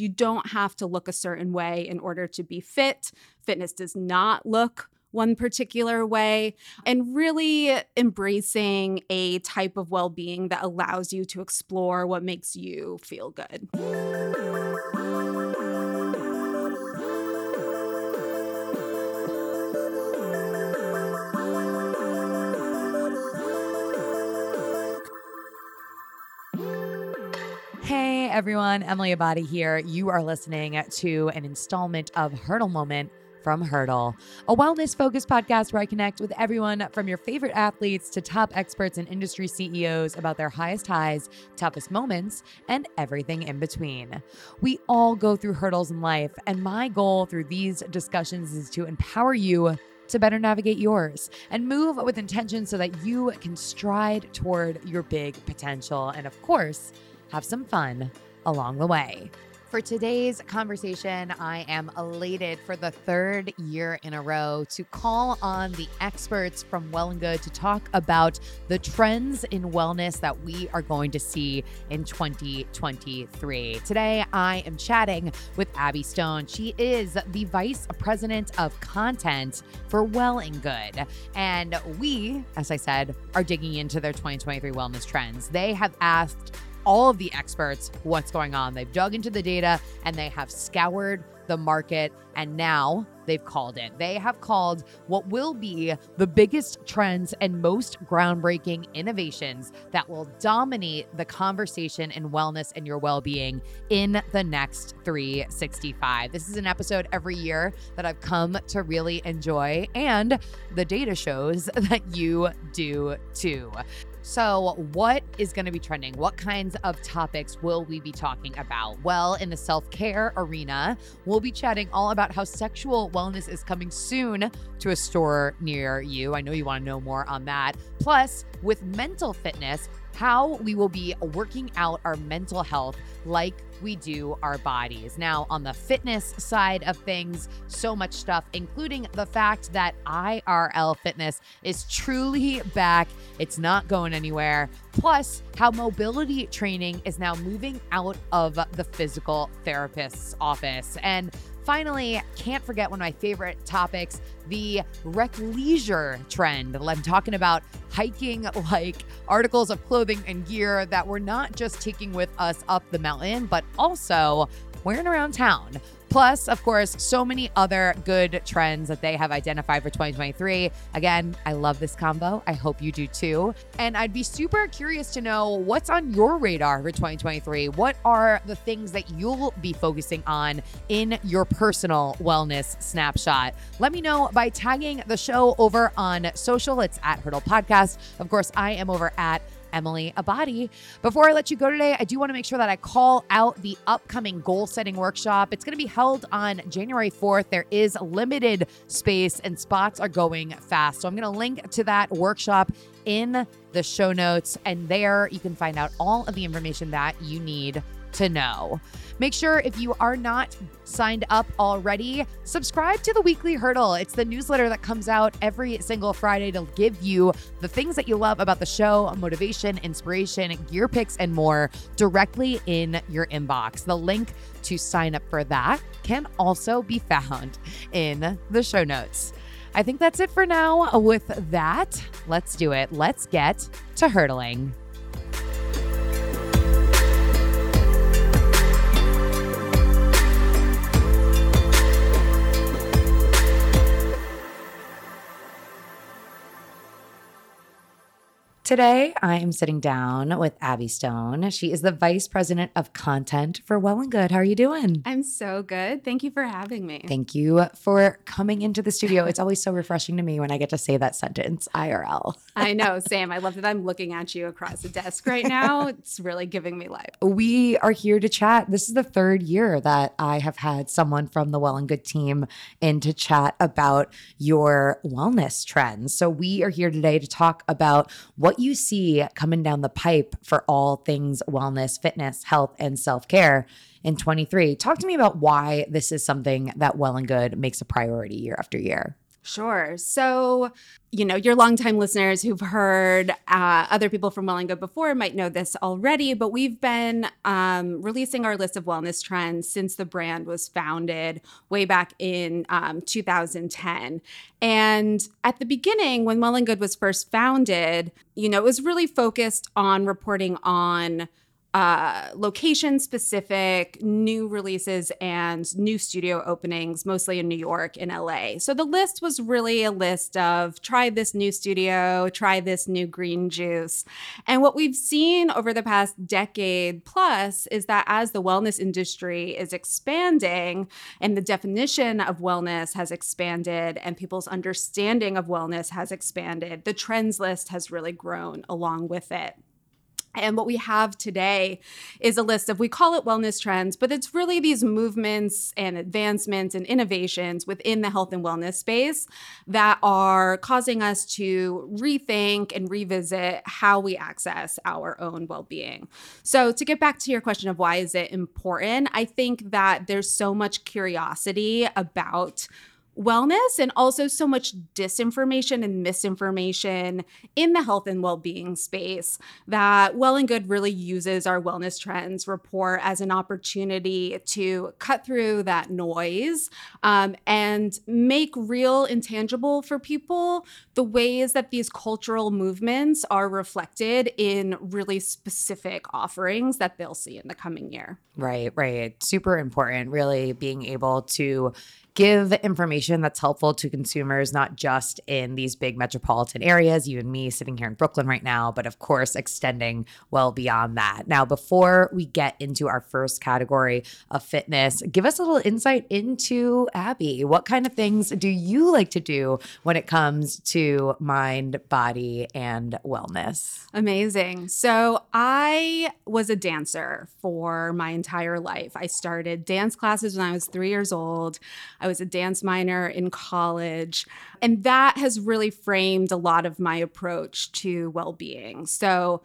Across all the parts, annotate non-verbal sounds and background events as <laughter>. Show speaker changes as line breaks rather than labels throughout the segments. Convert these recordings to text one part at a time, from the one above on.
You don't have to look a certain way in order to be fit. Fitness does not look one particular way, and really embracing a type of well being that allows you to explore what makes you feel good.
Everyone, Emily Abbate here. You are listening to an installment of Hurdle Moment from Hurdle, a wellness focused podcast where I connect with everyone from your favorite athletes to top experts and industry CEOs about their highest highs, toughest moments, and everything in between. We all go through hurdles in life, and my goal through these discussions is to empower you to better navigate yours and move with intention so that you can stride toward your big potential. And of course, have some fun along the way. For today's conversation, I am elated for the third year in a row to call on the experts from Well and Good to talk about the trends in wellness that we are going to see in 2023. Today, I am chatting with Abby Stone. She is the Vice President of Content for Well and Good. And we, as I said, are digging into their 2023 wellness trends. They have asked all of the experts what's going on. They've dug into the data and they have scoured the market and now they've called it. They have called what will be the biggest trends and most groundbreaking innovations that will dominate the conversation in wellness and your well being in the next 365. This is an episode every year that I've come to really enjoy, and the data shows <laughs> that you do too. So, what is going to be trending? What kinds of topics will we be talking about? Well, in the self care arena, we'll be chatting all about how sexual wellness is coming soon to a store near you. I know you want to know more on that. Plus, with mental fitness, how we will be working out our mental health like we do our bodies. Now, on the fitness side of things, so much stuff, including the fact that IRL fitness is truly back. It's not going anywhere. Plus, how mobility training is now moving out of the physical therapist's office. And Finally, can't forget one of my favorite topics the rec leisure trend. I'm talking about hiking like articles of clothing and gear that we're not just taking with us up the mountain, but also wearing around town. Plus, of course, so many other good trends that they have identified for 2023. Again, I love this combo. I hope you do too. And I'd be super curious to know what's on your radar for 2023. What are the things that you'll be focusing on in your personal wellness snapshot? Let me know by tagging the show over on social. It's at Hurdle Podcast. Of course, I am over at Emily Abbate. Before I let you go today, I do want to make sure that I call out the upcoming goal setting workshop. It's going to be held on January 4th. There is limited space and spots are going fast. So I'm going to link to that workshop in the show notes. And there you can find out all of the information that you need to know. Make sure if you are not signed up already, subscribe to the Weekly Hurdle. It's the newsletter that comes out every single Friday to give you the things that you love about the show motivation, inspiration, gear picks, and more directly in your inbox. The link to sign up for that can also be found in the show notes. I think that's it for now. With that, let's do it. Let's get to hurdling. Today, I am sitting down with Abby Stone. She is the Vice President of Content for Well and Good. How are you doing?
I'm so good. Thank you for having me.
Thank you for coming into the studio. It's always so refreshing to me when I get to say that sentence, IRL.
I know, Sam. I love that I'm looking at you across the desk right now. <laughs> It's really giving me life.
We are here to chat. This is the third year that I have had someone from the Well and Good team in to chat about your wellness trends. So we are here today to talk about what you see coming down the pipe for all things wellness, fitness, health, and self care in 23. Talk to me about why this is something that Well and Good makes a priority year after year.
Sure. So, you know, your longtime listeners who've heard uh, other people from Well and Good before might know this already, but we've been um, releasing our list of wellness trends since the brand was founded way back in um, 2010. And at the beginning, when Well and Good was first founded, you know, it was really focused on reporting on uh, location specific new releases and new studio openings, mostly in New York and LA. So the list was really a list of try this new studio, try this new green juice. And what we've seen over the past decade plus is that as the wellness industry is expanding and the definition of wellness has expanded and people's understanding of wellness has expanded, the trends list has really grown along with it. And what we have today is a list of, we call it wellness trends, but it's really these movements and advancements and innovations within the health and wellness space that are causing us to rethink and revisit how we access our own well being. So, to get back to your question of why is it important, I think that there's so much curiosity about wellness and also so much disinformation and misinformation in the health and well-being space that well and good really uses our wellness trends report as an opportunity to cut through that noise um, and make real and tangible for people the ways that these cultural movements are reflected in really specific offerings that they'll see in the coming year.
Right right. Super important really being able to give information that's helpful to consumers, not just in these big metropolitan areas, you and me sitting here in Brooklyn right now, but of course, extending well beyond that. Now, before we get into our first category of fitness, give us a little insight into Abby. What kind of things do you like to do when it comes to mind, body, and wellness?
Amazing. So, I was a dancer for my entire life. I started dance classes when I was three years old. I was a dance minor in college. And that has really framed a lot of my approach to well being. So,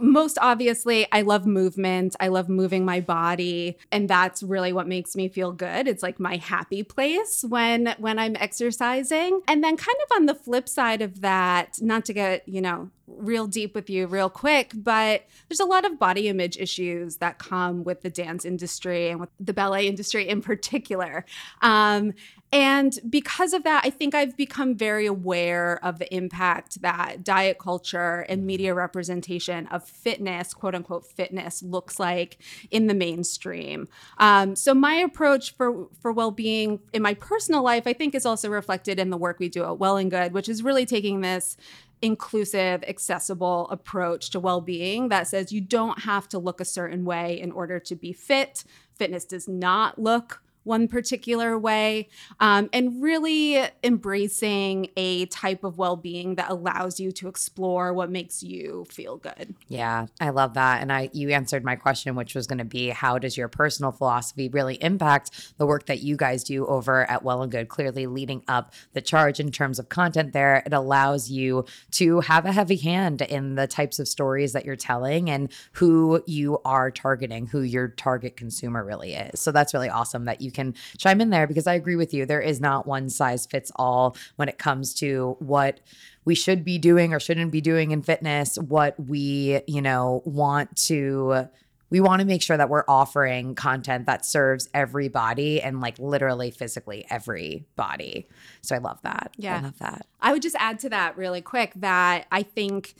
most obviously, I love movement. I love moving my body, and that's really what makes me feel good. It's like my happy place when when I'm exercising. And then kind of on the flip side of that, not to get, you know, real deep with you real quick, but there's a lot of body image issues that come with the dance industry and with the ballet industry in particular. Um, and because of that, I think I've become very aware of the impact that diet culture and media representation of fitness, quote unquote fitness, looks like in the mainstream. Um, so my approach for for well being in my personal life, I think, is also reflected in the work we do at Well and Good, which is really taking this inclusive, accessible approach to well being that says you don't have to look a certain way in order to be fit. Fitness does not look one particular way, um, and really embracing a type of well being that allows you to explore what makes you feel good.
Yeah, I love that. And I, you answered my question, which was going to be how does your personal philosophy really impact the work that you guys do over at Well and Good? Clearly, leading up the charge in terms of content there, it allows you to have a heavy hand in the types of stories that you're telling and who you are targeting, who your target consumer really is. So that's really awesome that you you can chime in there because I agree with you. There is not one size fits all when it comes to what we should be doing or shouldn't be doing in fitness, what we, you know, want to we want to make sure that we're offering content that serves everybody and like literally physically every body. So I love that.
Yeah.
I love that.
I would just add to that really quick that I think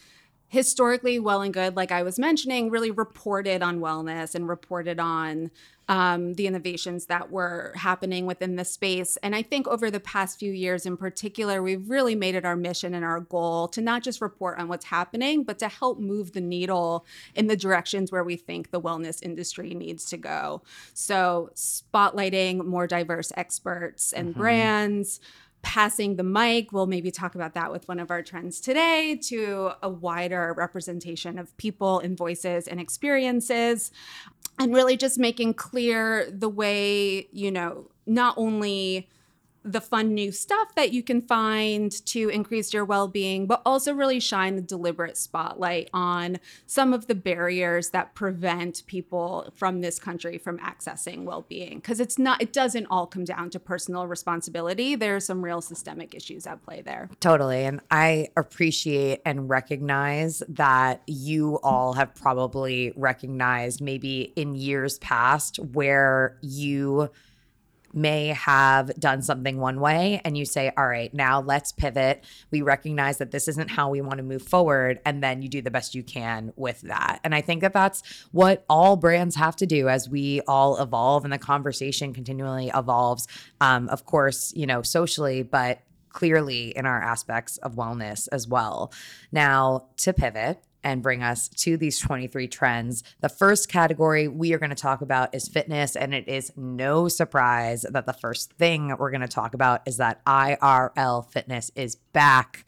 historically well and good like i was mentioning really reported on wellness and reported on um, the innovations that were happening within the space. And I think over the past few years in particular, we've really made it our mission and our goal to not just report on what's happening, but to help move the needle in the directions where we think the wellness industry needs to go. So, spotlighting more diverse experts and mm-hmm. brands passing the mic. We'll maybe talk about that with one of our trends today to a wider representation of people and voices and experiences and really just making clear the way, you know, not only the fun new stuff that you can find to increase your well being, but also really shine the deliberate spotlight on some of the barriers that prevent people from this country from accessing well being. Because it's not, it doesn't all come down to personal responsibility. There are some real systemic issues at play there.
Totally. And I appreciate and recognize that you all have probably recognized maybe in years past where you may have done something one way and you say, all right, now let's pivot. We recognize that this isn't how we want to move forward. And then you do the best you can with that. And I think that that's what all brands have to do as we all evolve and the conversation continually evolves. Um, of course, you know, socially, but clearly in our aspects of wellness as well. Now, to pivot, and bring us to these 23 trends. The first category we are going to talk about is fitness, and it is no surprise that the first thing we're going to talk about is that IRL fitness is back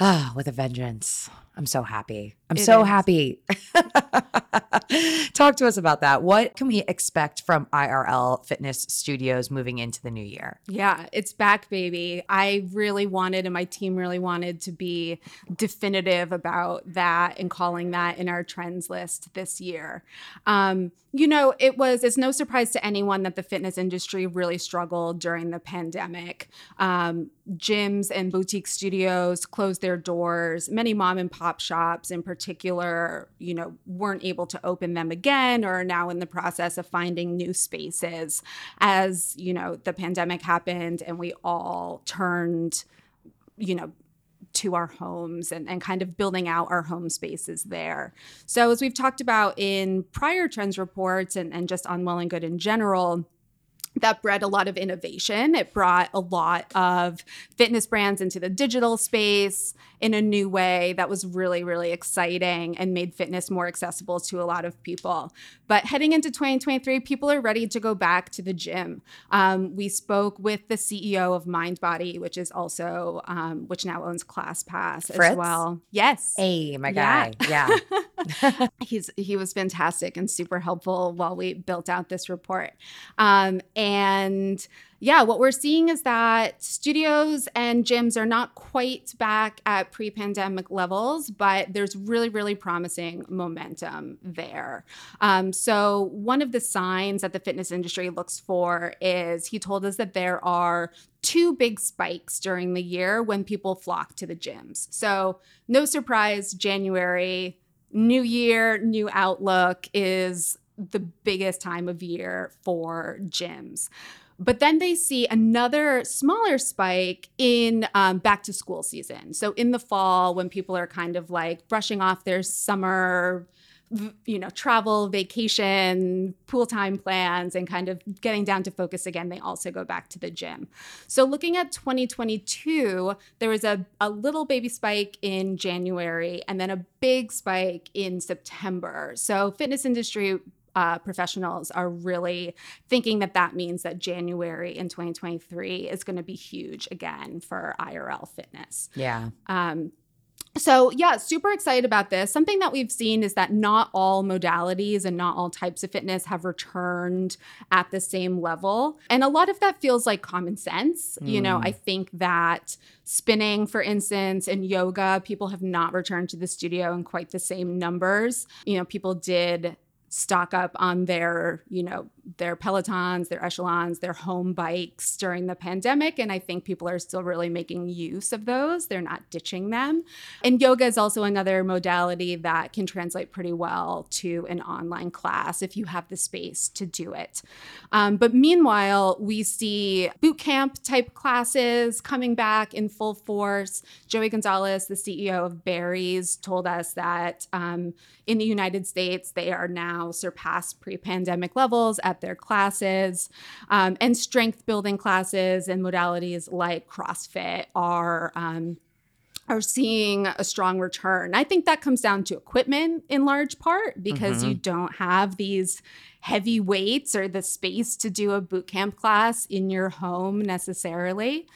ah, <sighs> with a vengeance. I'm so happy. I'm it so is. happy. <laughs> Talk to us about that. What can we expect from IRL Fitness Studios moving into the new year?
Yeah, it's back, baby. I really wanted, and my team really wanted to be definitive about that and calling that in our trends list this year. Um, you know, it was, it's no surprise to anyone that the fitness industry really struggled during the pandemic. Um, gyms and boutique studios closed their doors. Many mom and pop shops, in particular, you know, weren't able to open them again or are now in the process of finding new spaces as, you know, the pandemic happened and we all turned, you know, to our homes and, and kind of building out our home spaces there. So, as we've talked about in prior trends reports and, and just on Well and Good in general, that bred a lot of innovation. It brought a lot of fitness brands into the digital space in a new way that was really, really exciting and made fitness more accessible to a lot of people. But heading into 2023, people are ready to go back to the gym. Um, we spoke with the CEO of MindBody, which is also, um, which now owns ClassPass Fritz? as well. Yes.
Hey, my guy. Yeah.
yeah. <laughs> <laughs> He's, he was fantastic and super helpful while we built out this report. Um, and yeah, what we're seeing is that studios and gyms are not quite back at pre pandemic levels, but there's really, really promising momentum there. Um, so, one of the signs that the fitness industry looks for is he told us that there are two big spikes during the year when people flock to the gyms. So, no surprise, January, new year, new outlook is the biggest time of year for gyms. But then they see another smaller spike in um, back to school season. So in the fall, when people are kind of like brushing off their summer you know, travel, vacation, pool time plans, and kind of getting down to focus again, they also go back to the gym. So, looking at 2022, there was a, a little baby spike in January and then a big spike in September. So, fitness industry uh, professionals are really thinking that that means that January in 2023 is going to be huge again for IRL fitness.
Yeah. Um,
so, yeah, super excited about this. Something that we've seen is that not all modalities and not all types of fitness have returned at the same level. And a lot of that feels like common sense. Mm. You know, I mm. think that spinning, for instance, and yoga, people have not returned to the studio in quite the same numbers. You know, people did stock up on their, you know, their Pelotons, their Echelons, their home bikes during the pandemic. And I think people are still really making use of those. They're not ditching them. And yoga is also another modality that can translate pretty well to an online class if you have the space to do it. Um, but meanwhile, we see boot camp type classes coming back in full force. Joey Gonzalez, the CEO of Barry's, told us that um, in the United States, they are now surpassed pre pandemic levels at their classes. Um, and strength building classes and modalities like CrossFit are. Um, are seeing a strong return. I think that comes down to equipment in large part because mm-hmm. you don't have these heavy weights or the space to do a boot camp class in your home necessarily.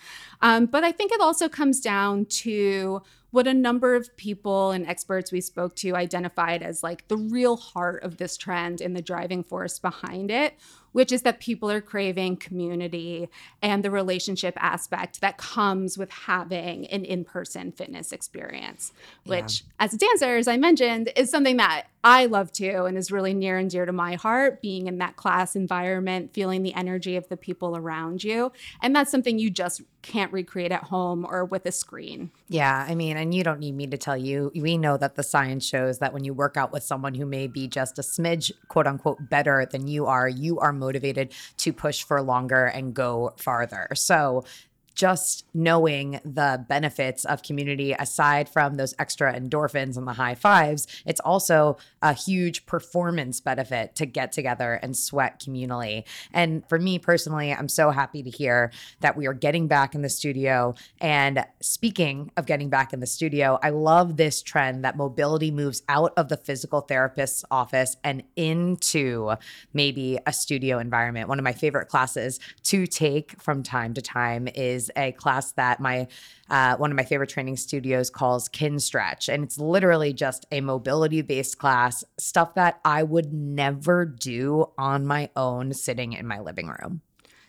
Um, but I think it also comes down to what a number of people and experts we spoke to identified as like the real heart of this trend and the driving force behind it, which is that people are craving community and the relationship aspect that comes with having an in person fitness experience, which, yeah. as a dancer, as I mentioned, is something that I love too and is really near and dear to my heart being in that class environment, feeling the energy of the people around you. And that's something you just can't recreate at home or with a screen.
Yeah. I mean, and you don't need me to tell you, we know that the science shows that when you work out with someone who may be just a smidge, quote unquote, better than you are, you are motivated to push for longer and go farther. So just knowing the benefits of community aside from those extra endorphins and the high fives it's also a huge performance benefit to get together and sweat communally. And for me personally i'm so happy to hear that we are getting back in the studio. And speaking of getting back in the studio i love this trend that mobility moves out of the physical therapist's office and into maybe a studio environment. One of my favorite classes to take from time to time is a class that my uh, one of my favorite training studios calls Kinstretch, and it's literally just a mobility based class, stuff that I would never do on my own sitting in my living room.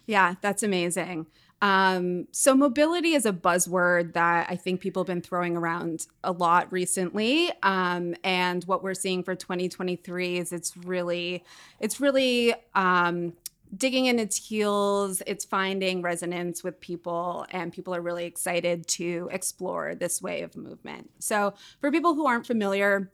Yeah, that's amazing. Um, so mobility is a buzzword that I think people have been throwing around a lot recently. Um, and what we're seeing for 2023 is it's really, it's really um, digging in its heels. It's finding resonance with people, and people are really excited to explore this way of movement. So, for people who aren't familiar,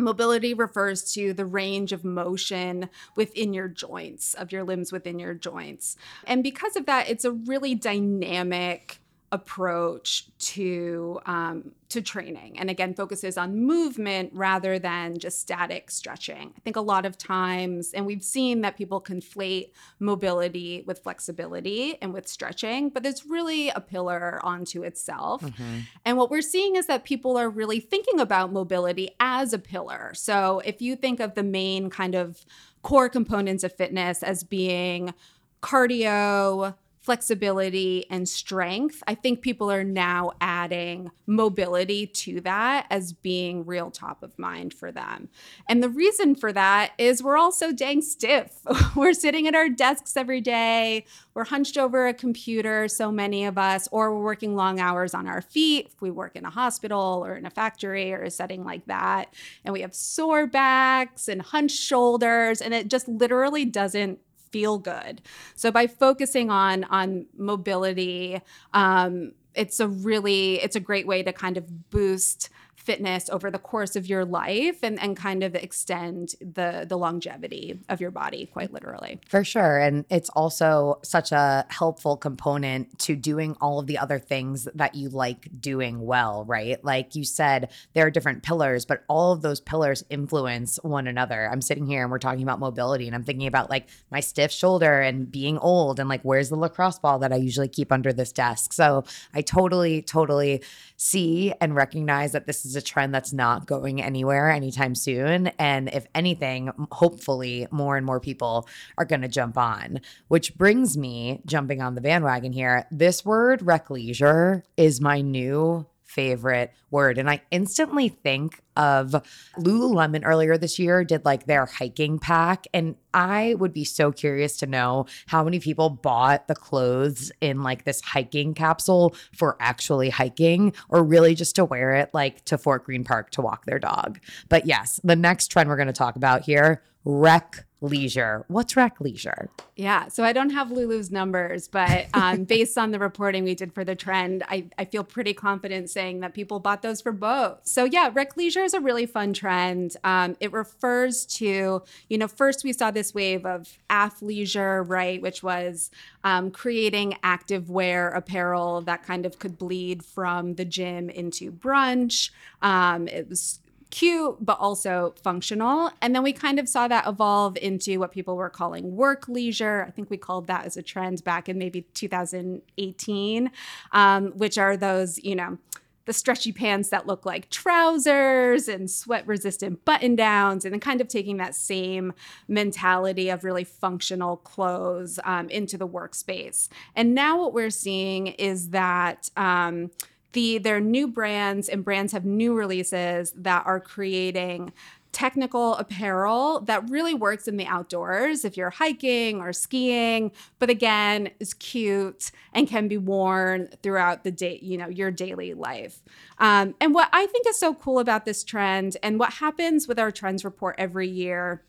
Mobility refers to the range of motion within your joints, of your limbs within your joints. And because of that, it's a really dynamic approach to um, to training. And again focuses on movement rather than just static stretching. I think a lot of times and we've seen that people conflate mobility with flexibility and with stretching but it's really a pillar onto itself. Mm-hmm. and what we're seeing is that people are really thinking about mobility as a pillar. So if you think of the main kind of core components of fitness as being cardio flexibility and strength. I think people are now adding mobility to that as being real top of mind for them. And the reason for that is we're all so dang stiff. <laughs> we're sitting at our desks every day, we're hunched over a computer, so many of us, or we're working long hours on our feet if we work in a hospital or in a factory or a setting like that. And we have sore backs and hunched shoulders, and it just literally doesn't feel good. So by focusing on on mobility, um, it's a really it's a great way to kind of boost fitness over the course of your life and, and kind of extend the the longevity of your body quite literally.
For sure. And it's also such a helpful component to doing all of the other things that you like doing well right? Like you said there are different pillars but all of those pillars influence one another. I'm sitting here and we're talking about mobility and i'm thinking about like my stiff shoulder and being old and like where's the lacrosse ball that i usually keep under this desk? So i totally totally see and recognize that this is a trend that's not going anywhere anytime soon. And if anything, hopefully more and more people are going to jump on, which brings me jumping on the bandwagon here. This word, rec leisure, is my new favorite word. And I instantly think of Lululemon earlier this year did like their hiking pack. And I would be so curious to know how many people bought the clothes in like this hiking capsule for actually hiking or really just to wear it like to Fort Greene Park to walk their dog. But yes, the next trend we're going to talk about here rec leisure. What's rec leisure?
Yeah, so I don't have Lulu's numbers, but um, <laughs> based on the reporting we did for the trend, I, I feel pretty confident saying that people bought those for both. So yeah, rec leisure is a really fun trend. Um, it refers to, you know, first we saw this wave of athleisure, right, which was um, creating active wear apparel that kind of could bleed from the gym into brunch. Um, it was cute, but also functional. And then we kind of saw that evolve into what people were calling work leisure. I think we called that as a trend back in maybe 2018, um, which are those, you know, the stretchy pants that look like trousers and sweat resistant button downs, and then kind of taking that same mentality of really functional clothes um, into the workspace. And now what we're seeing is that. Um, the new brands and brands have new releases that are creating technical apparel that really works in the outdoors if you're hiking or skiing, but again, is cute and can be worn throughout the day, you know, your daily life. Um, and what I think is so cool about this trend and what happens with our trends report every year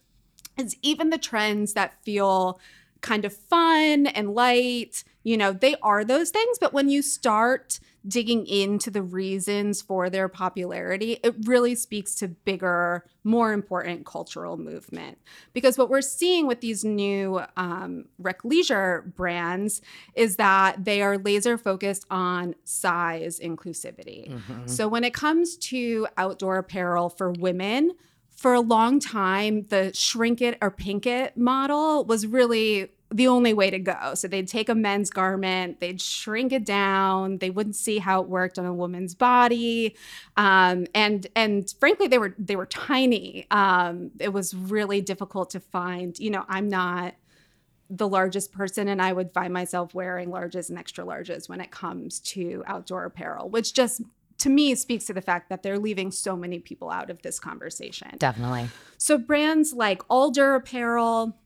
is even the trends that feel kind of fun and light, you know, they are those things. But when you start digging into the reasons for their popularity, it really speaks to bigger, more important cultural movement. Because what we're seeing with these new um, rec leisure brands is that they are laser focused on size inclusivity. Mm-hmm. So when it comes to outdoor apparel for women, for a long time, the shrink it or pink it model was really the only way to go. So they'd take a men's garment, they'd shrink it down, they wouldn't see how it worked on a woman's body, um, and and frankly, they were they were tiny. Um, it was really difficult to find. You know, I'm not the largest person, and I would find myself wearing larges and extra larges when it comes to outdoor apparel, which just to me speaks to the fact that they're leaving so many people out of this conversation.
Definitely.
So brands like Alder Apparel,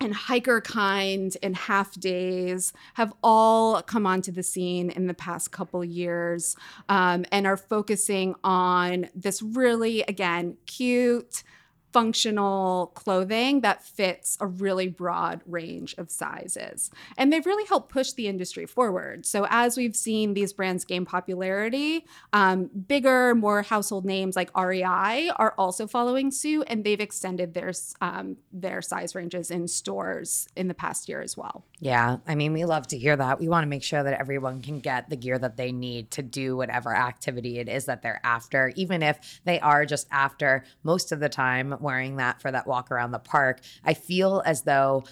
and Hiker Kind and Half Days have all come onto the scene in the past couple years um, and are focusing on this really, again, cute, functional clothing that fits a really broad range of sizes. And they've really helped push the industry forward. So, as we've seen these brands gain popularity, um, bigger, more household names like REI are also following suit, and they've extended their, um, their size ranges in stores in the past year as well.
Yeah. I mean, we love to hear that. We want to make sure that everyone can get the gear that they need to do whatever activity it is that they're after, even if they are just after most of the time wearing that for that walk around the park, I feel as though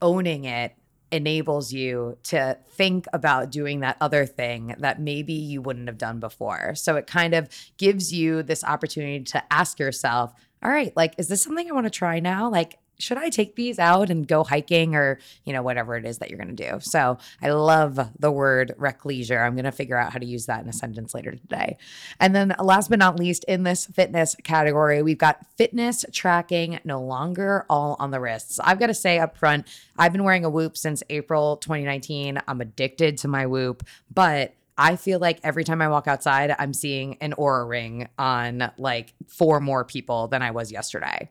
owning it enables you to think about doing that other thing that maybe you wouldn't have done before. So it kind of gives you this opportunity to ask yourself, all right, like, is this something I want to try now? Like, should I take these out and go hiking or, you know, whatever it is that you're going to do? So I love the word rec leisure. I'm going to figure out how to use that in a sentence later today. And then last but not least, in this fitness category, we've got fitness tracking no longer all on the wrists. I've got to say up front, I've been wearing a Whoop since April 2019. I'm addicted to my Whoop, but I feel like every time I walk outside, I'm seeing an Oura ring on like four more people than I was yesterday.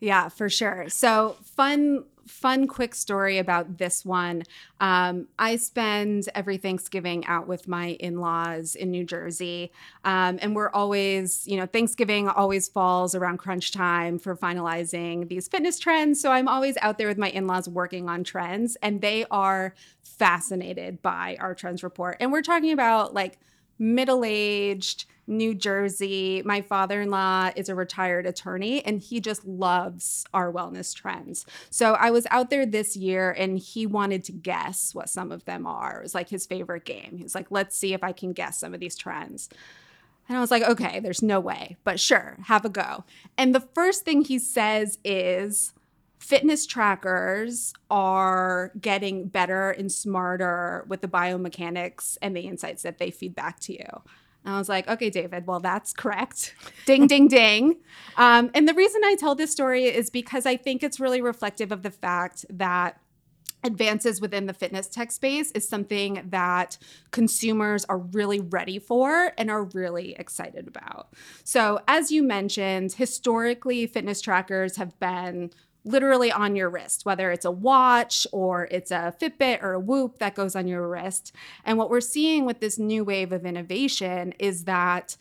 Yeah, for sure. So fun fun quick story about this one. Um, I spend every Thanksgiving out with my in laws in New Jersey. Um, and we're always, you know, Thanksgiving always falls around crunch time for finalizing these fitness trends. So I'm always out there with my in laws working on trends, and they are fascinated by our trends report. And we're talking about like middle aged, New Jersey. My father in law is a retired attorney and he just loves our wellness trends. So I was out there this year and he wanted to guess what some of them are. It was like his favorite game. He was like, let's see if I can guess some of these trends. And I was like, okay, there's no way, but sure, have a go. And the first thing he says is, fitness trackers are getting better and smarter with the biomechanics and the insights that they feed back to you. And I was like, okay, David, well, that's correct. <laughs> ding, ding, ding. Um, and the reason I tell this story is because I think it's really reflective of the fact that advances within the fitness tech space is something that consumers are really ready for and are really excited about. So, as you mentioned, historically, fitness trackers have been literally on your wrist, whether it's a watch or it's a Fitbit or a Whoop that goes on your wrist. And what we're seeing with this new wave of innovation is that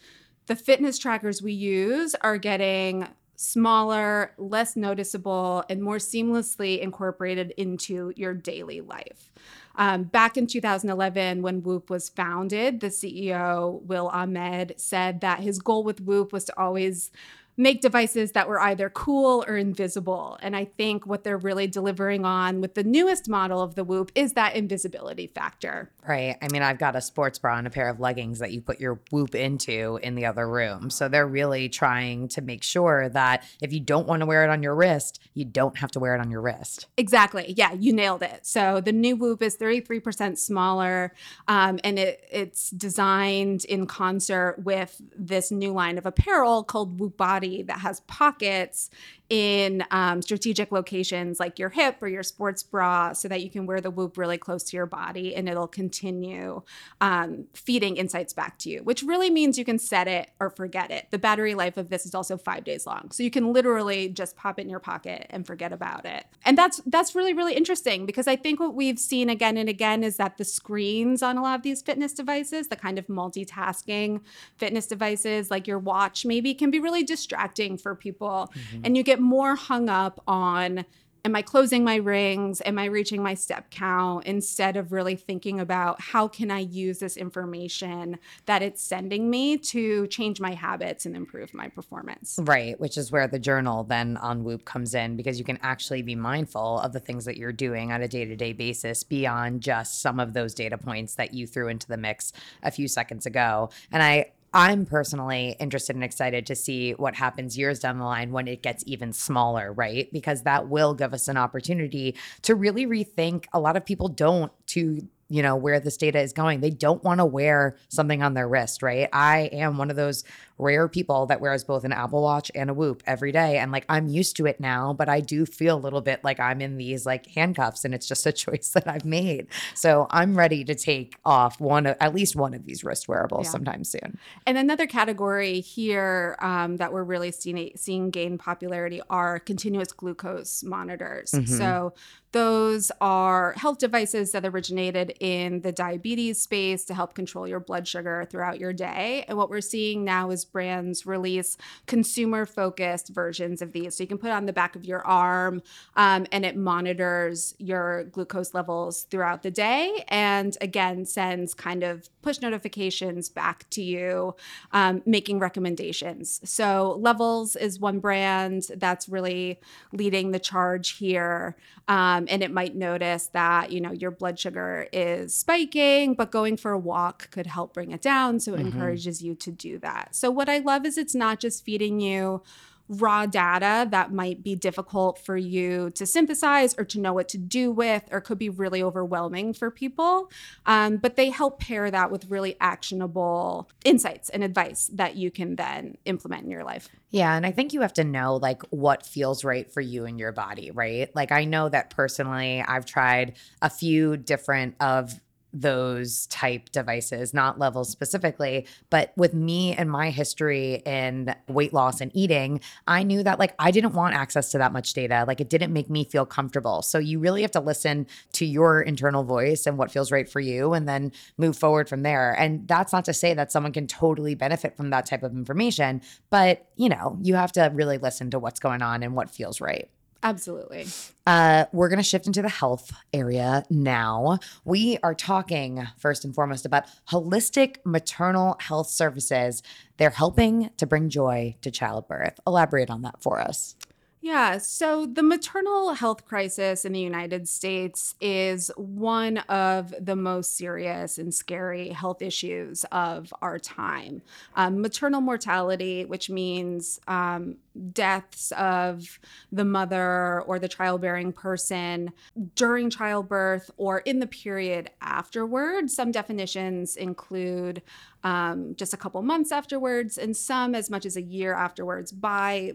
the fitness trackers we use are getting smaller, less noticeable, and more seamlessly incorporated into your daily life. Um, back in 2011, when Whoop was founded, the CEO, Will Ahmed, said that his goal with Whoop was to always make devices that were either cool or invisible. And I think what they're really delivering on with the newest model of the Whoop is that invisibility factor.
Right. I mean, I've got a sports bra and a pair of leggings that you put your Whoop into in the other room. So they're really trying to make sure that if you don't want to wear it on your wrist, you don't have to wear it on your wrist.
Exactly. Yeah, you nailed it. So the new Whoop is 33% smaller um, and it, it's designed in concert with this new line of apparel called Whoop Body that has pockets in um, strategic locations like your hip or your sports bra so that you can wear the whoop really close to your body and it'll continue um, feeding insights back to you, which really means you can set it or forget it. The battery life of this is also five days long. So you can literally just pop it in your pocket and forget about it. And that's that's really, really interesting because I think what we've seen again and again is that the screens on a lot of these fitness devices, the kind of multitasking fitness devices like your watch maybe can be really distracting for people. Mm-hmm. And you get more hung up on am I closing my rings? Am I reaching my step count? Instead of really thinking about how can I use this information that it's sending me to change my habits and improve my performance.
Right, which is where the journal then on Whoop comes in because you can actually be mindful of the things that you're doing on a day to day basis beyond just some of those data points that you threw into the mix a few seconds ago. And I I'm personally interested and excited to see what happens years down the line when it gets even smaller, right? Because that will give us an opportunity to really rethink. A lot of people don't to you know where this data is going they don't want to wear something on their wrist right i am one of those rare people that wears both an apple watch and a whoop every day and like i'm used to it now but i do feel a little bit like i'm in these like handcuffs and it's just a <laughs> choice that i've made so i'm ready to take off one of at least one of these wrist wearables yeah. sometime soon
and another category here um, that we're really seeing seeing gain popularity are continuous glucose monitors mm-hmm. so those are health devices that originated in the diabetes space to help control your blood sugar throughout your day. And what we're seeing now is brands release consumer focused versions of these. So you can put on the back of your arm um, and it monitors your glucose levels throughout the day. And again, sends kind of push notifications back to you, um, making recommendations. So Levels is one brand that's really leading the charge here. Um, and it might notice that, you know, your blood sugar is spiking, but going for a walk could help bring it down. So it mm-hmm. encourages you to do that. So what I love is it's not just feeding you raw data that might be difficult for you to synthesize or to know what to do with, or could be really overwhelming for people. Um, but they help pair that with really actionable insights and advice that you can then implement in your life.
Yeah. And I think you have to know like what feels right for you and your body, right? Like I know that personally, I've tried a few different of those type devices, not levels specifically. But with me and my history in weight loss and eating, I knew that like I didn't want access to that much data. Like it didn't make me feel comfortable. So you really have to listen to your internal voice and what feels right for you and then move forward from there. And that's not to say that someone can totally benefit from that type of information, but you know, you have to really listen to what's going on and what feels right.
Absolutely.
Uh, we're going to shift into the health area now. We are talking first and foremost about holistic maternal health services. They're helping to bring joy to childbirth. Elaborate on that for us.
Yeah, so the maternal health crisis in the United States is one of the most serious and scary health issues of our time. Um, maternal mortality, which means um, deaths of the mother or the childbearing person during childbirth or in the period afterward. Some definitions include um, just a couple months afterwards, and some as much as a year afterwards by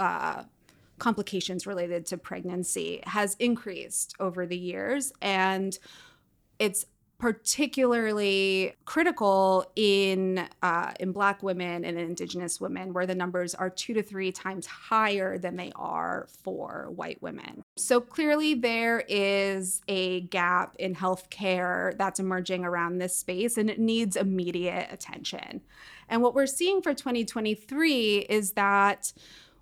uh, complications related to pregnancy has increased over the years. And it's particularly critical in uh, in Black women and Indigenous women, where the numbers are two to three times higher than they are for white women. So clearly, there is a gap in healthcare that's emerging around this space, and it needs immediate attention. And what we're seeing for 2023 is that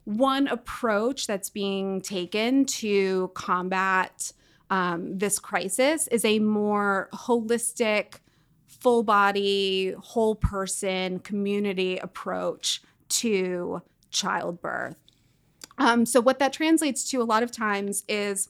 one approach that's being taken to combat um, this crisis is a more holistic, full body, whole person, community approach to childbirth. Um, so, what that translates to a lot of times is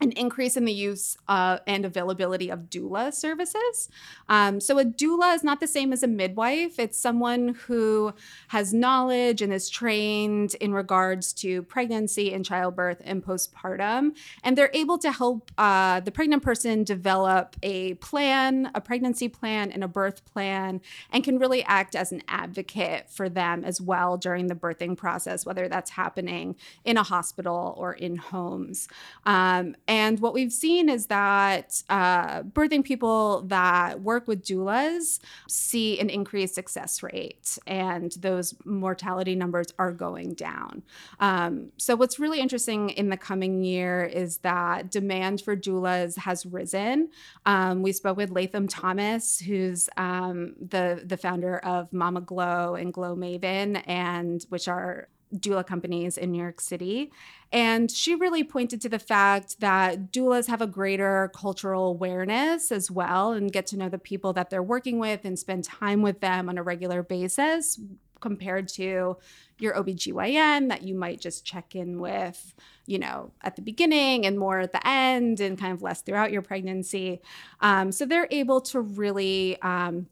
an increase in the use uh, and availability of doula services. Um, so, a doula is not the same as a midwife. It's someone who has knowledge and is trained in regards to pregnancy and childbirth and postpartum. And they're able to help uh, the pregnant person develop a plan, a pregnancy plan, and a birth plan, and can really act as an advocate for them as well during the birthing process, whether that's happening in a hospital or in homes. Um, and what we've seen is that uh, birthing people that work with doulas see an increased success rate, and those mortality numbers are going down. Um, so, what's really interesting in the coming year is that demand for doulas has risen. Um, we spoke with Latham Thomas, who's um, the the founder of Mama Glow and Glow Maven, and which are doula companies in New York City. And she really pointed to the fact that doulas have a greater cultural awareness as well and get to know the people that they're working with and spend time with them on a regular basis compared to your OBGYN that you might just check in with, you know, at the beginning and more at the end and kind of less throughout your pregnancy. Um, so they're able to really um,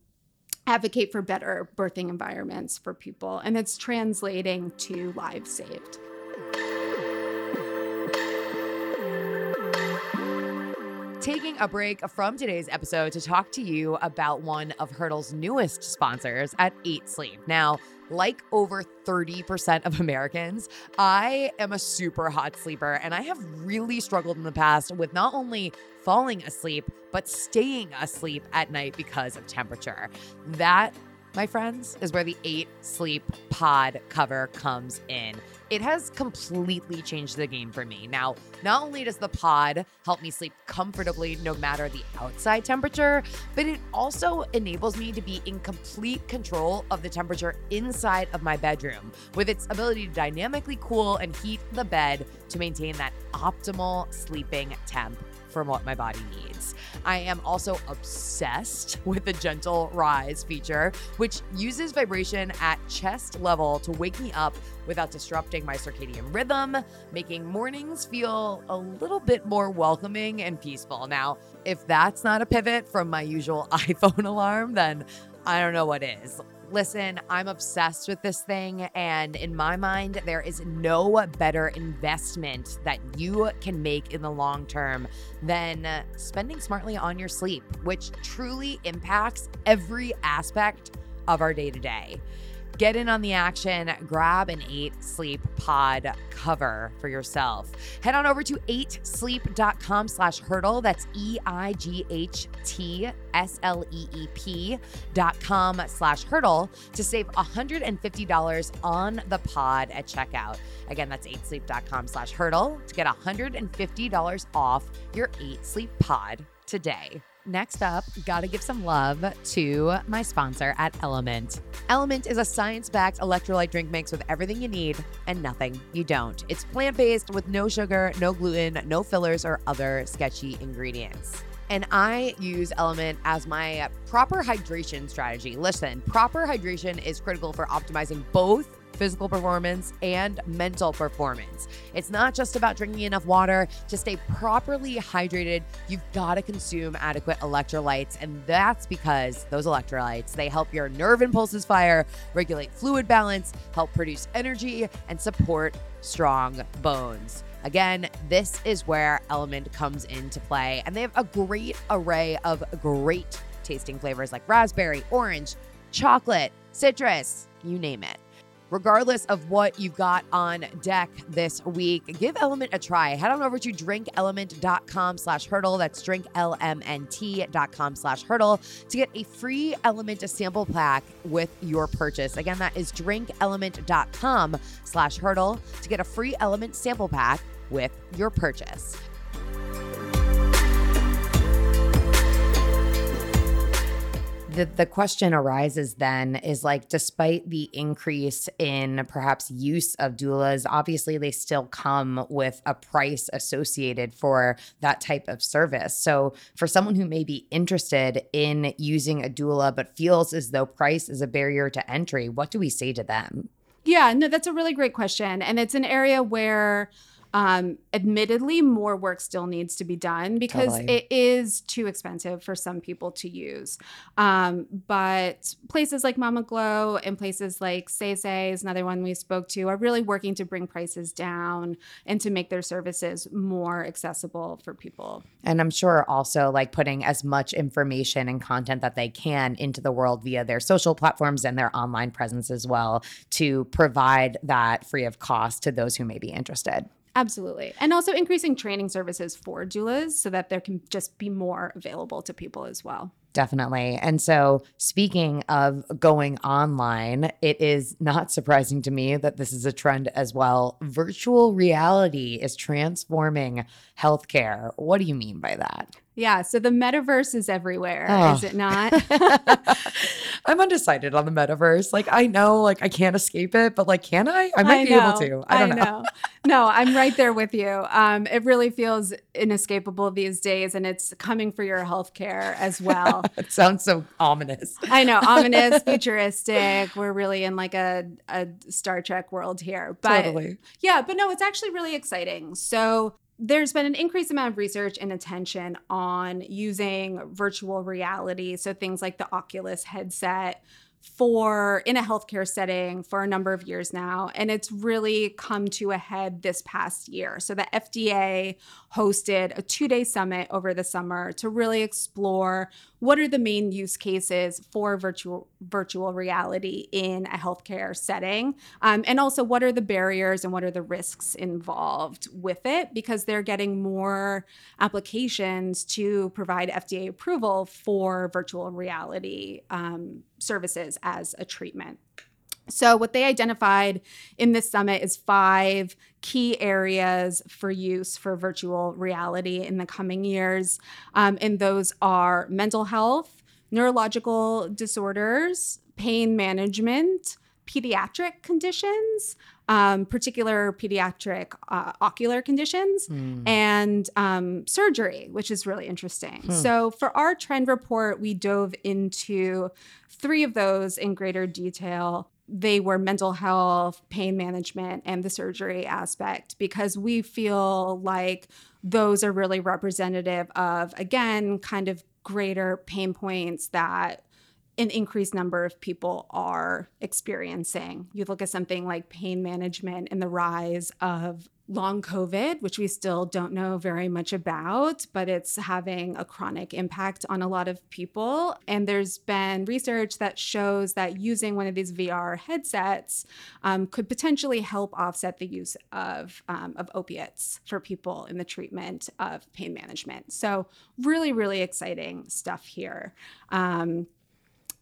advocate for better birthing environments for people, and it's translating to lives saved.
Taking a break from today's episode to talk to you about one of Hurdle's newest sponsors at Eight Sleep. Now, like over 30% of Americans, I am a super hot sleeper and I have really struggled in the past with not only falling asleep, but staying asleep at night because of temperature. That my friends, is where the eight sleep pod cover comes in. It has completely changed the game for me. Now, not only does the pod help me sleep comfortably no matter the outside temperature, but it also enables me to be in complete control of the temperature inside of my bedroom with its ability to dynamically cool and heat the bed to maintain that optimal sleeping temp from what my body needs. I am also obsessed with the gentle rise feature, which uses vibration at chest level to wake me up without disrupting my circadian rhythm, making mornings feel a little bit more welcoming and peaceful. Now, if that's not a pivot from my usual <laughs> iPhone alarm, then I don't know what is. Listen, I'm obsessed with this thing. And in my mind, there is no better investment that you can make in the long term than spending smartly on your sleep, which truly impacts every aspect of our day to day. Get in on the action, grab an 8 Sleep Pod cover for yourself. Head on over to 8sleep.com slash hurdle. That's E-I-G-H-T-S-L-E-E-P dot com slash hurdle to save $150 on the pod at checkout. Again, that's 8sleep.com slash hurdle to get $150 off your 8 Sleep Pod today. Next up, gotta give some love to my sponsor at LMNT. LMNT is a science backed electrolyte drink mix with everything you need and nothing you don't. It's plant based with no sugar, no gluten, no fillers, or other sketchy ingredients. And I use LMNT as my proper hydration strategy. Listen, proper hydration is critical for optimizing both physical performance and mental performance. It's not just about drinking enough water. To stay properly hydrated, you've got to consume adequate electrolytes. And that's because those electrolytes, they help your nerve impulses fire, regulate fluid balance, help produce energy, and support strong bones. Again, this is where LMNT comes into play. And they have a great array of great tasting flavors like raspberry, orange, chocolate, citrus, you name it. Regardless of what you've got on deck this week, give LMNT a try. Head on over to drinklmnt.com slash hurdle. That's drinklmnt.com slash hurdle to get a free LMNT sample pack with your purchase. Again, that is drinklmnt.com slash hurdle to get a free LMNT sample pack with your purchase. The, the question arises then is like despite the increase in perhaps use of doulas obviously they still come with a price associated for that type of service. So for someone who may be interested in using a doula but feels as though price is a barrier to entry what do we say to them?
Yeah no that's a really great question. And it's an area where Um, admittedly, more work still needs to be done because
Totally.
it is too expensive for some people to use. Um, but places like Mama Glow and places like Say Say is another one we spoke to are really working to bring prices down and to make their services more accessible for people.
And I'm sure also like putting as much information and content that they can into the world via their social platforms and their online presence as well to provide that free of cost to those who may be interested.
Absolutely. And also increasing training services for doulas so that there can just be more available to people as well.
Definitely. And so, speaking of going online, it is not surprising to me that this is a trend as well. Virtual reality is transforming healthcare. What do you mean by that?
Yeah, so the metaverse is everywhere,
Oh.
is it not? <laughs>
I'm undecided on the metaverse. Like, I know, like, I can't escape it, but like, can I? I might be able to. I don't know.
No, I'm right there with you. Um, it really feels inescapable these days, and it's coming for your healthcare as well. <laughs>
It sounds so ominous.
I know, ominous, <laughs> futuristic. We're really in like a, a Star Trek world here. But
totally.
yeah, but no, it's actually really exciting. So there's been an increased amount of research and attention on using virtual reality. So things like the Oculus headset for in a healthcare setting for a number of years now and it's really come to a head this past year so the FDA hosted a 2-day summit over the summer to really explore what are the main use cases for virtual virtual reality in a healthcare setting? Um, and also what are the barriers and what are the risks involved with it? Because they're getting more applications to provide fda approval for virtual reality um, services as a treatment so, what they identified in this summit is five key areas for use for virtual reality in the coming years. Um, and those are mental health, neurological disorders, pain management, pediatric conditions, um, particular pediatric uh, ocular conditions, and um, surgery, which is really interesting. So, for our trend report, we dove into three of those in greater detail they were mental health, pain management, and the surgery aspect because we feel like those are really representative of, again, kind of greater pain points that an increased number of people are experiencing. You look at something like pain management and the rise of long COVID, which we still don't know very much about, but it's having a chronic impact on a lot of people. And there's been research that shows that using one of these VR headsets um, could potentially help offset the use of, um, of opiates for people in the treatment of pain management. So, really, really exciting stuff here. Um,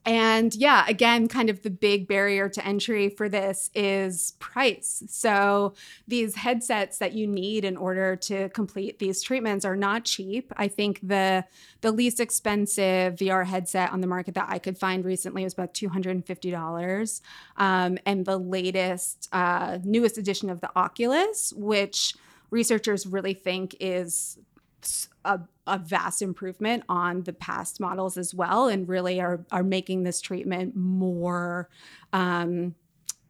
and yeah, again, kind of the big barrier to entry for this is price. So these headsets that you need in order to complete these treatments are not cheap. I think the the least expensive VR headset on the market that I could find recently was about two hundred and fifty dollars, um, and the latest, uh, newest edition of the Oculus, which researchers really think is a, a, vast improvement on the past models as well and really are, are making this treatment more um,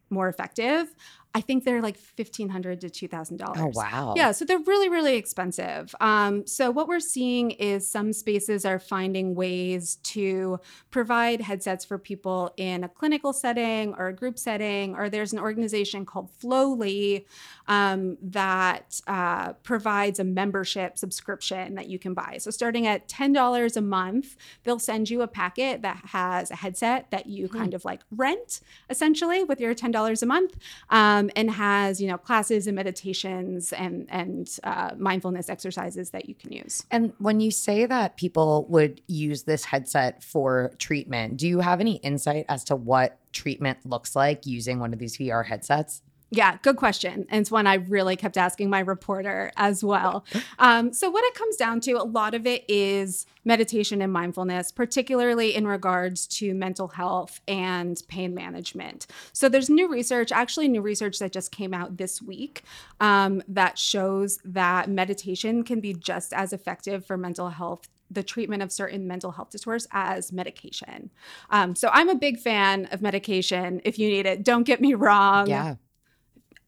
more effective i think they're like 1500 to $2000
Oh, wow.
yeah so they're really really expensive um, so what we're seeing is some spaces are finding ways to provide headsets for people in a clinical setting or a group setting or there's an organization called flowly um, that uh, provides a membership subscription that you can buy. So starting at $10 a month, they'll send you a packet that has a headset that you kind of like rent essentially with your $10 a month um, and has, you know, classes and meditations and, and uh, mindfulness exercises that you can use.
And when you say that people would use this headset for treatment, do you have any insight as to what treatment looks like using one of these VR headsets?
Yeah, good question. And it's one I really kept asking my reporter as well. Um, so, what it comes down to, a lot of it is meditation and mindfulness, particularly in regards to mental health and pain management. So, there's new research, actually, new research that just came out this week um, that shows that meditation can be just as effective for mental health the treatment of certain mental health disorders as medication. Um, so I'm a big fan of medication if you need it. Don't get me wrong
Yeah.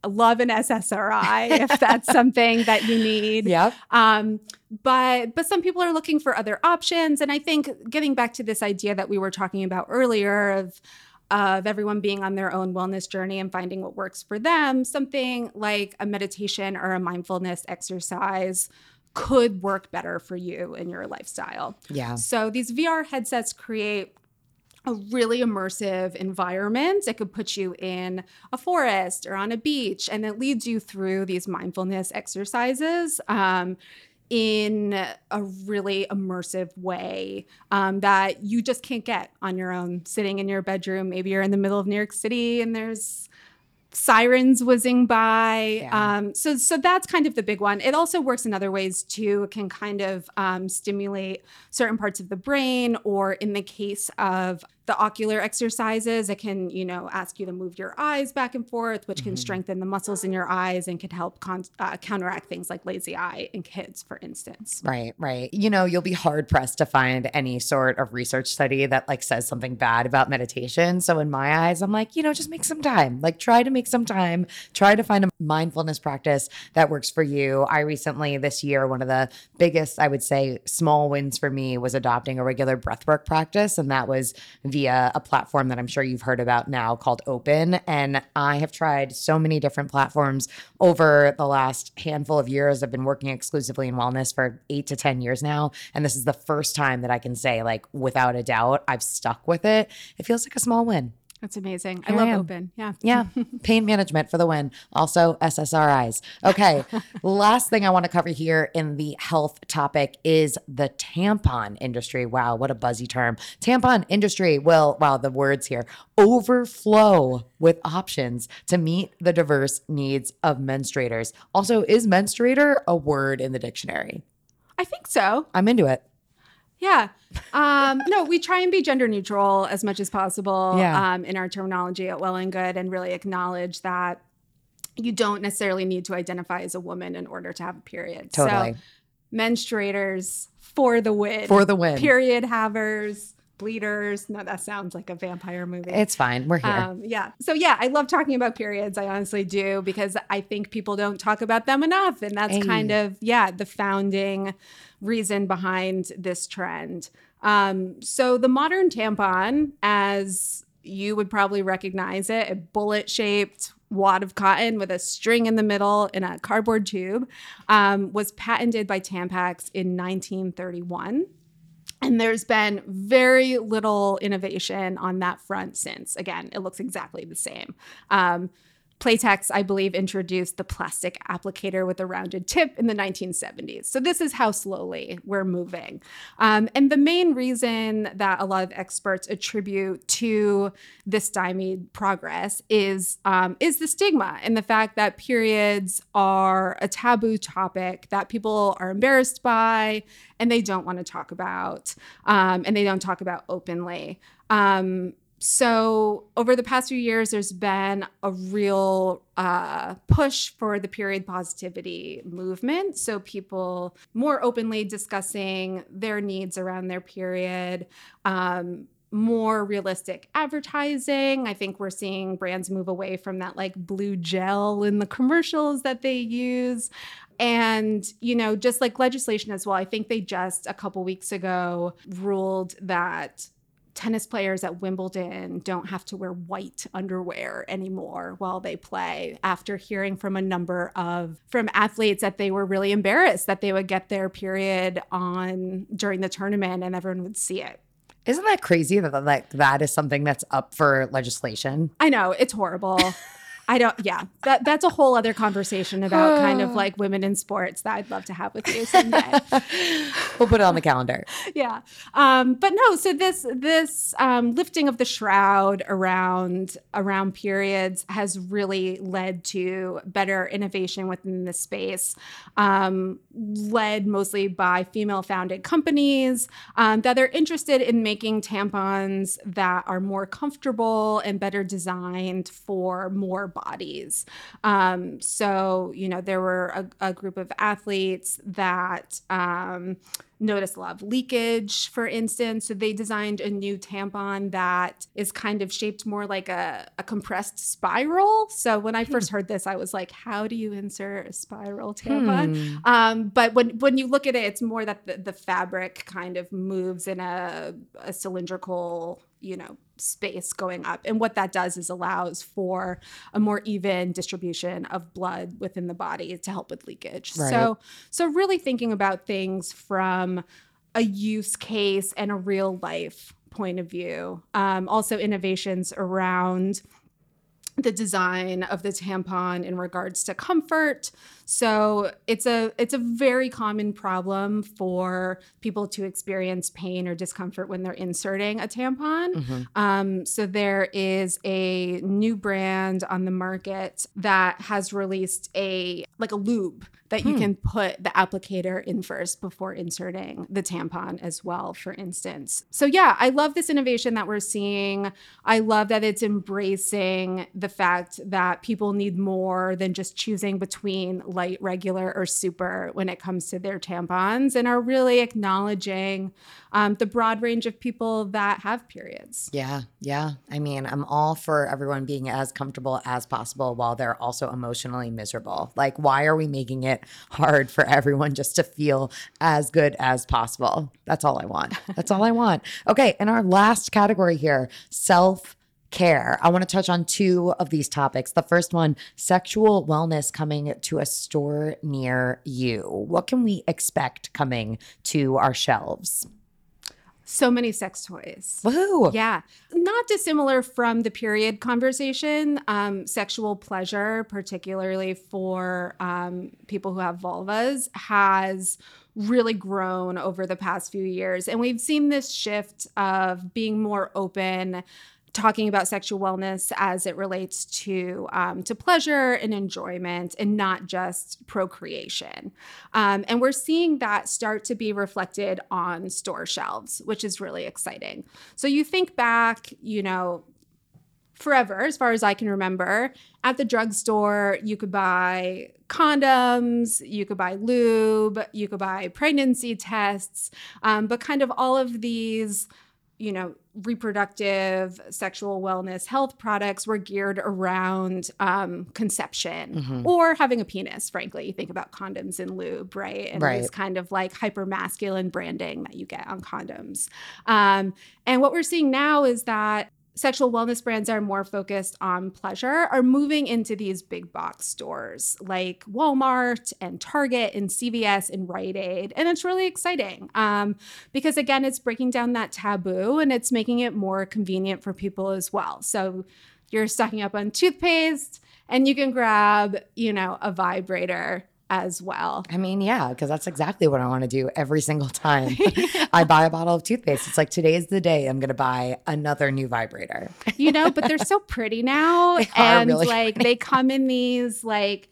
Love an SSRI if that's <laughs> something that you need.
Yep.
Um, but but some people are looking for other options, and I think getting back to this idea that we were talking about earlier of of everyone being on their own wellness journey and finding what works for them, something like a meditation or a mindfulness exercise could work better for you in your lifestyle.
Yeah.
So these VR headsets create a really immersive environment. It could put you in a forest or on a beach, and it leads you through these mindfulness exercises. Um, in a really immersive way um, that you just can't get on your own sitting in your bedroom. Maybe you're in the middle of New York City and there's sirens whizzing by.
Yeah.
Um, so, so that's kind of the big one. It also works in other ways too. It can kind of um, stimulate certain parts of the brain, or in the case of the ocular exercises, it can, you know, ask you to move your eyes back and forth, which can
Mhm.
strengthen the muscles in your eyes and can help con- uh, counteract things like lazy eye in kids, for instance.
Right, right. You know, you'll be hard pressed to find any sort of research study that like says something bad about meditation. So in my eyes, I'm like, you know, just make some time. Like try to make some time. Try to find a mindfulness practice that works for you. I recently this year, one of the biggest, I would say, small wins for me was adopting a regular breathwork practice, and that was via a platform that I'm sure you've heard about now called Open. And I have tried so many different platforms over the last handful of years. I've been working exclusively in wellness for eight to 10 years now. And this is the first time that I can say, like, without a doubt, I've stuck with it. It feels like a small win.
That's amazing. I
Here I
love
am.
open. Yeah.
Yeah. Pain management for the win. Also, SSRIs. Okay. <laughs> Last thing I want to cover here in the health topic is the tampon industry. Wow. What a buzzy term. Tampon industry will, wow, the words here overflow with options to meet the diverse needs of menstruators. Also, is menstruator a word in the dictionary?
I think so.
I'm into it.
Yeah. Um, no, we try and be gender neutral as much as possible
Yeah.
um, in our terminology at Well and Good and really acknowledge that you don't necessarily need to identify as a woman in order to have a period.
Totally.
So, menstruators for the win.
For the win.
Period havers, bleeders. No, that sounds like a vampire movie.
It's fine. We're here.
Um, yeah. So yeah, I love talking about periods. I honestly do because I think people don't talk about them enough, and that's
Hey.
kind of yeah the founding reason behind this trend. Um, so the modern tampon, as you would probably recognize it, a bullet-shaped wad of cotton with a string in the middle in a cardboard tube, um, was patented by Tampax in 1931. And there's been very little innovation on that front since. Again, it looks exactly the same. Um, Playtex, I believe, introduced the plastic applicator with a rounded tip in the 1970s. So this is how slowly we're moving. Um, and the main reason that a lot of experts attribute to this stymied progress is um, is the stigma and the fact that periods are a taboo topic that people are embarrassed by and they don't want to talk about um, and they don't talk about openly. Um, so over the past few years, there's been a real uh, push for the period positivity movement. So people more openly discussing their needs around their period. Um, more realistic advertising. I think we're seeing brands move away from that like blue gel in the commercials that they use. And, you know, just like legislation as well, I think they just a couple weeks ago ruled that tennis players at Wimbledon don't have to wear white underwear anymore while they play after hearing from a number of from athletes that they were really embarrassed that they would get their period on during the tournament and everyone would see it.
Isn't that crazy that like that is something that's up for legislation?
I know it's horrible. <laughs> I don't. Yeah, that that's a whole other conversation about kind of <sighs> like women in sports that I'd love to have with you someday. <laughs>
we'll put it on the calendar.
yeah, um, but no. So this this um, lifting of the shroud around around periods has really led to better innovation within the space, um, led mostly by female founded companies um, that are interested in making tampons that are more comfortable and better designed for more bodies. Um, so, you know, there were a, a group of athletes that um, noticed a lot of leakage, for instance. So they designed a new tampon that is kind of shaped more like a, a compressed spiral. So when I
Hmm.
first heard this, I was like, how do you insert a spiral tampon?
Hmm.
Um, but when when you look at it, it's more that the, the fabric kind of moves in a, a cylindrical, you know, space going up. And what that does is allows for a more even distribution of blood within the body to help with leakage.
Right.
So so really thinking about things from a use case and a real life point of view. Um, also innovations around the design of the tampon in regards to comfort. So it's a it's a very common problem for people to experience pain or discomfort when they're inserting a tampon.
Mhm.
Um, so there is a new brand on the market that has released a like a lube that you
Hmm.
can put the applicator in first before inserting the tampon as well, for instance. So yeah, I love this innovation that we're seeing. I love that it's embracing the fact that people need more than just choosing between light, regular, or super when it comes to their tampons, and are really acknowledging um, the broad range of people that have periods.
Yeah, yeah. I mean, I'm all for everyone being as comfortable as possible while they're also emotionally miserable. Like, why are we making it hard for everyone just to feel as good as possible? That's all I want. That's all I want. <laughs> Okay, in our last category here, self care. I want to touch on two of these topics. The first one, sexual wellness coming to a store near you. What can we expect coming to our shelves?
So many sex toys.
Woohoo!
Yeah, not dissimilar from the period conversation. Um, sexual pleasure, particularly for um, people who have vulvas, has really grown over the past few years. And we've seen this shift of being more open talking about sexual wellness as it relates to um, to pleasure and enjoyment and not just procreation. Um, and we're seeing that start to be reflected on store shelves which is really exciting. So you think back you know forever as far as i can remember at the drugstore you could buy condoms you could buy lube you could buy pregnancy tests um, but kind of all of these you know, reproductive, sexual wellness, health products were geared around um, conception
Mhm.
or having a penis, frankly. You think about condoms and lube, right? And
Right.
this kind of like hyper masculine branding that you get on condoms. Um, and what we're seeing now is that sexual wellness brands are more focused on pleasure are moving into these big box stores like Walmart and Target and CVS and Rite Aid. And it's really exciting um, because, again, it's breaking down that taboo and it's making it more convenient for people as well. So you're stocking up on toothpaste and you can grab, you know, a vibrator as well.
I mean, yeah, because that's exactly what I want to do every single time <laughs> I buy a bottle of toothpaste. It's like today is the day I'm going to buy another new vibrator. <laughs>
you know, but they're so pretty now. <laughs> And
really
like they come in these like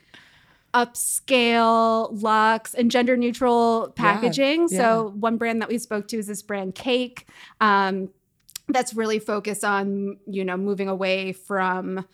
upscale luxe and gender neutral packaging. So one brand that we spoke to is this brand Cake. Um, that's really focused on, you know, moving away from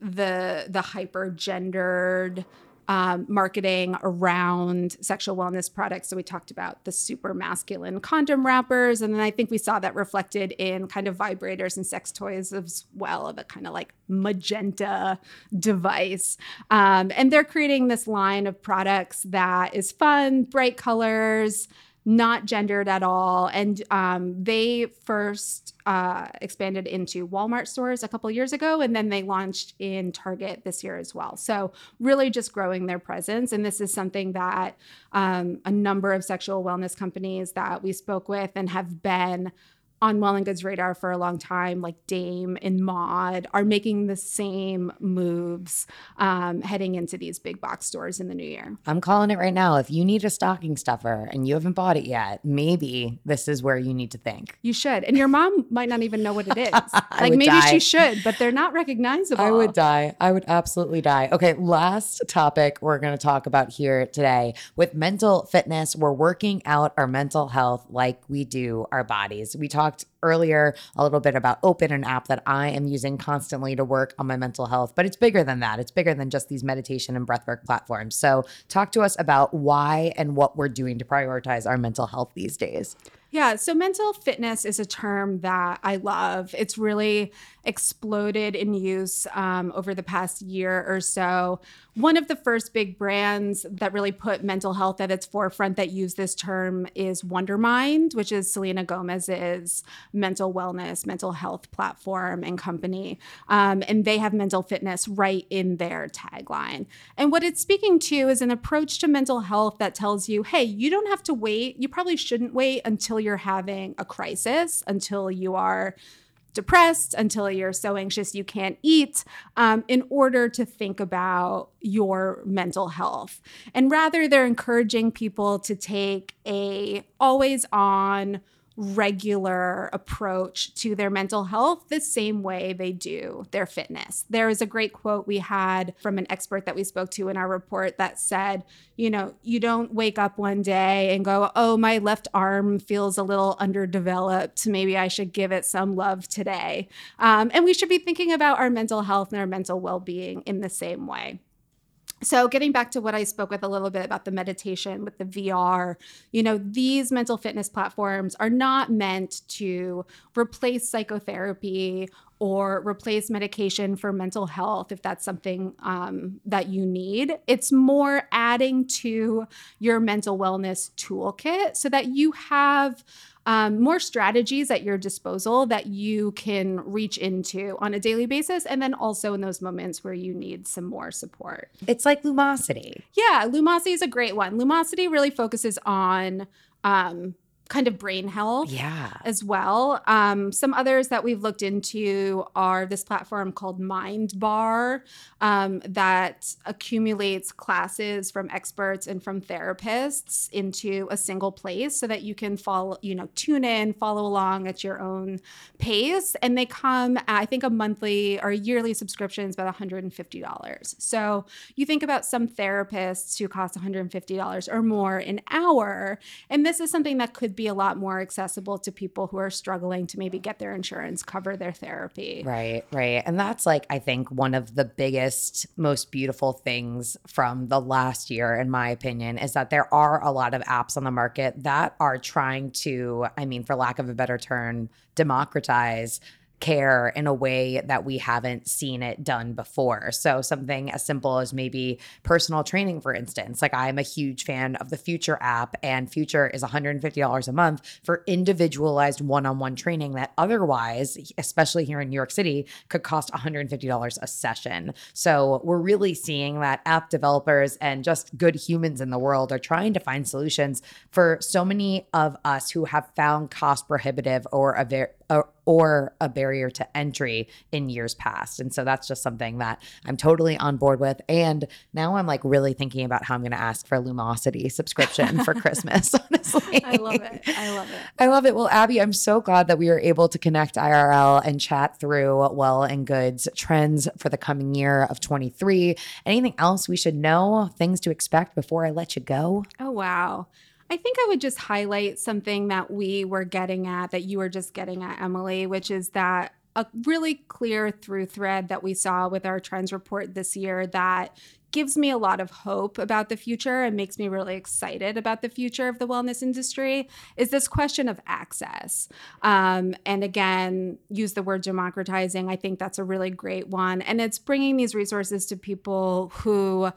the the hyper gendered um, marketing around sexual wellness products. So we talked about the super masculine condom wrappers, and then I think we saw that reflected in kind of vibrators and sex toys as well, of a kind of like magenta device. Um, and they're creating this line of products that is fun, bright colors. Not gendered at all, and um, they first uh, expanded into Walmart stores a couple years ago, and then they launched in Target this year as well. So really just growing their presence. And this is something that um, a number of sexual wellness companies that we spoke with and have been on Well and Good's radar for a long time, like Dame and Maude, are making the same moves um, heading into these big box stores in the new year.
I'm calling it right now. If you need a stocking stuffer and you haven't bought it yet, maybe this is where you need to think.
You should. And your mom <laughs> might not even know what it is. <laughs> Like maybe
die.
she should, but they're not recognizable.
I would die. I would absolutely die. Okay, last topic we're going to talk about here today. With mental fitness, we're working out our mental health like we do our bodies. We talk talked earlier a little bit about Open, an app that I am using constantly to work on my mental health, but it's bigger than that. It's bigger than just these meditation and breathwork platforms. So, talk to us about why and what we're doing to prioritize our mental health these days.
Yeah, so mental fitness is a term that I love. It's really exploded in use um, over the past year or so. One of the first big brands that really put mental health at its forefront that used this term is Wondermind, which is Selena Gomez's mental wellness, mental health platform and company. Um, and they have mental fitness right in their tagline. And what it's speaking to is an approach to mental health that tells you, hey, you don't have to wait. You probably shouldn't wait until you're having a crisis, until you are depressed, until you're so anxious you can't eat, um, in order to think about your mental health. And rather, they're encouraging people to take a always on, regular approach to their mental health the same way they do their fitness. There is a great quote we had from an expert that we spoke to in our report that said, you know, you don't wake up one day and go, oh, my left arm feels a little underdeveloped. Maybe I should give it some love today. Um, and we should be thinking about our mental health and our mental well being in the same way. So, getting back to what I spoke with a little bit about the meditation with the VR, you know, these mental fitness platforms are not meant to replace psychotherapy or replace medication for mental health if that's something um, that you need. It's more adding to your mental wellness toolkit so that you have um, more strategies at your disposal that you can reach into on a daily basis. And then also in those moments where you need some more support.
It's like Lumosity.
Yeah, Lumosity is a great one. Lumosity really focuses on um, kind of brain health
yeah.
as well. Um, some others that we've looked into are this platform called Mindbar um, that accumulates classes from experts and from therapists into a single place so that you can follow, you know, tune in, follow along at your own pace. And they come, at, I think, a monthly or a yearly subscription is about $150. So you think about some therapists who cost $150 or more an hour. And this is something that could be a lot more accessible to people who are struggling to maybe get their insurance cover their therapy.
Right, right. And that's like, I think, one of the biggest, most beautiful things from the last year, in my opinion, is that there are a lot of apps on the market that are trying to, I mean, for lack of a better term, democratize care in a way that we haven't seen it done before. So, something as simple as maybe personal training, for instance. Like, I'm a huge fan of the Future app, and Future is $150 a month for individualized one on one training that otherwise, especially here in New York City, could cost $150 a session. So, we're really seeing that app developers and just good humans in the world are trying to find solutions for so many of us who have found cost prohibitive or a very or a barrier to entry in years past. And so that's just something that I'm totally on board with. And now I'm like really thinking about how I'm going to ask for a Lumosity subscription for <laughs> Christmas, honestly.
I love it. I love it.
I love it. Well, Abby, I'm so glad that we were able to connect IRL and chat through well and goods trends for the coming year of 23. Anything else we should know, things to expect before I let you go?
Oh, wow. I think I would just highlight something that we were getting at, that you were just getting at, Emily, which is that a really clear through thread that we saw with our trends report this year that gives me a lot of hope about the future and makes me really excited about the future of the wellness industry is this question of access. Um, and again, use the word democratizing. I think that's a really great one. And it's bringing these resources to people who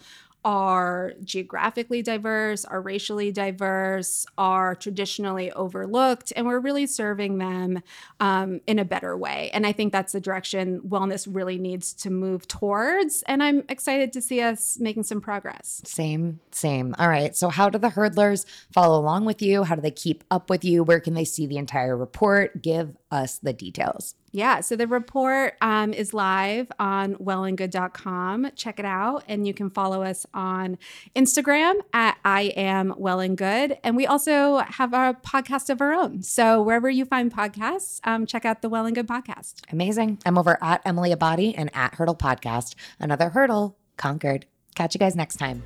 are geographically diverse, are racially diverse, are traditionally overlooked, and we're really serving them um, in a better way. And I think that's the direction wellness really needs to move towards. And I'm excited to see us making some progress.
Same, same. All right. So, how do the hurdlers follow along with you? How do they keep up with you? Where can they see the entire report? Give us the details.
Yeah, so the report um, is live on wellandgood.com. Check it out. And you can follow us on Instagram at I am well and good. And we also have a podcast of our own. So wherever you find podcasts, um, check out the Well and Good podcast.
Amazing. I'm over at Emily Abbate and at Hurdle Podcast. Another hurdle conquered. Catch you guys next time.